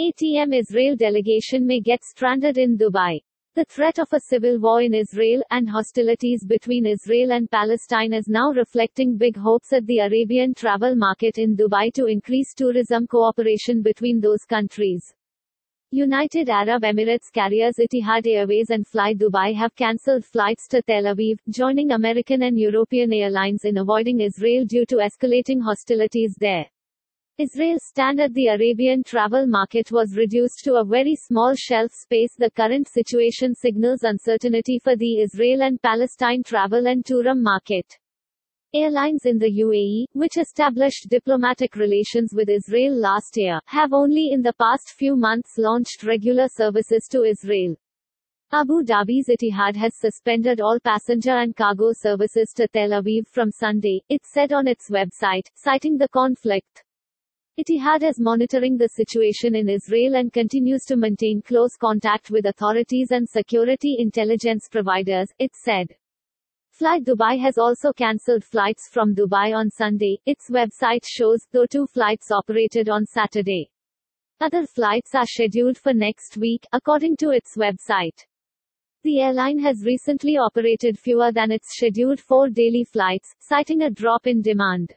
ATM Israel delegation may get stranded in Dubai. The threat of a civil war in Israel, and hostilities between Israel and Palestine is now reflecting big hopes at the Arabian travel market in Dubai to increase tourism cooperation between those countries. United Arab Emirates carriers Etihad Airways and Fly Dubai have cancelled flights to Tel Aviv, joining American and European airlines in avoiding Israel due to escalating hostilities there. Israel's stand at the Arabian travel market was reduced to a very small shelf space. The current situation signals uncertainty for the Israel and Palestine travel and tourism market. Airlines in the UAE, which established diplomatic relations with Israel last year, have only in the past few months launched regular services to Israel. Abu Dhabi's Etihad has suspended all passenger and cargo services to Tel Aviv from Sunday, it said on its website, citing the conflict. Etihad is monitoring the situation in Israel and continues to maintain close contact with authorities and security intelligence providers, it said. Fly Dubai has also cancelled flights from Dubai on Sunday, its website shows, though two flights operated on Saturday. Other flights are scheduled for next week, according to its website. The airline has recently operated fewer than its scheduled four daily flights, citing a drop in demand.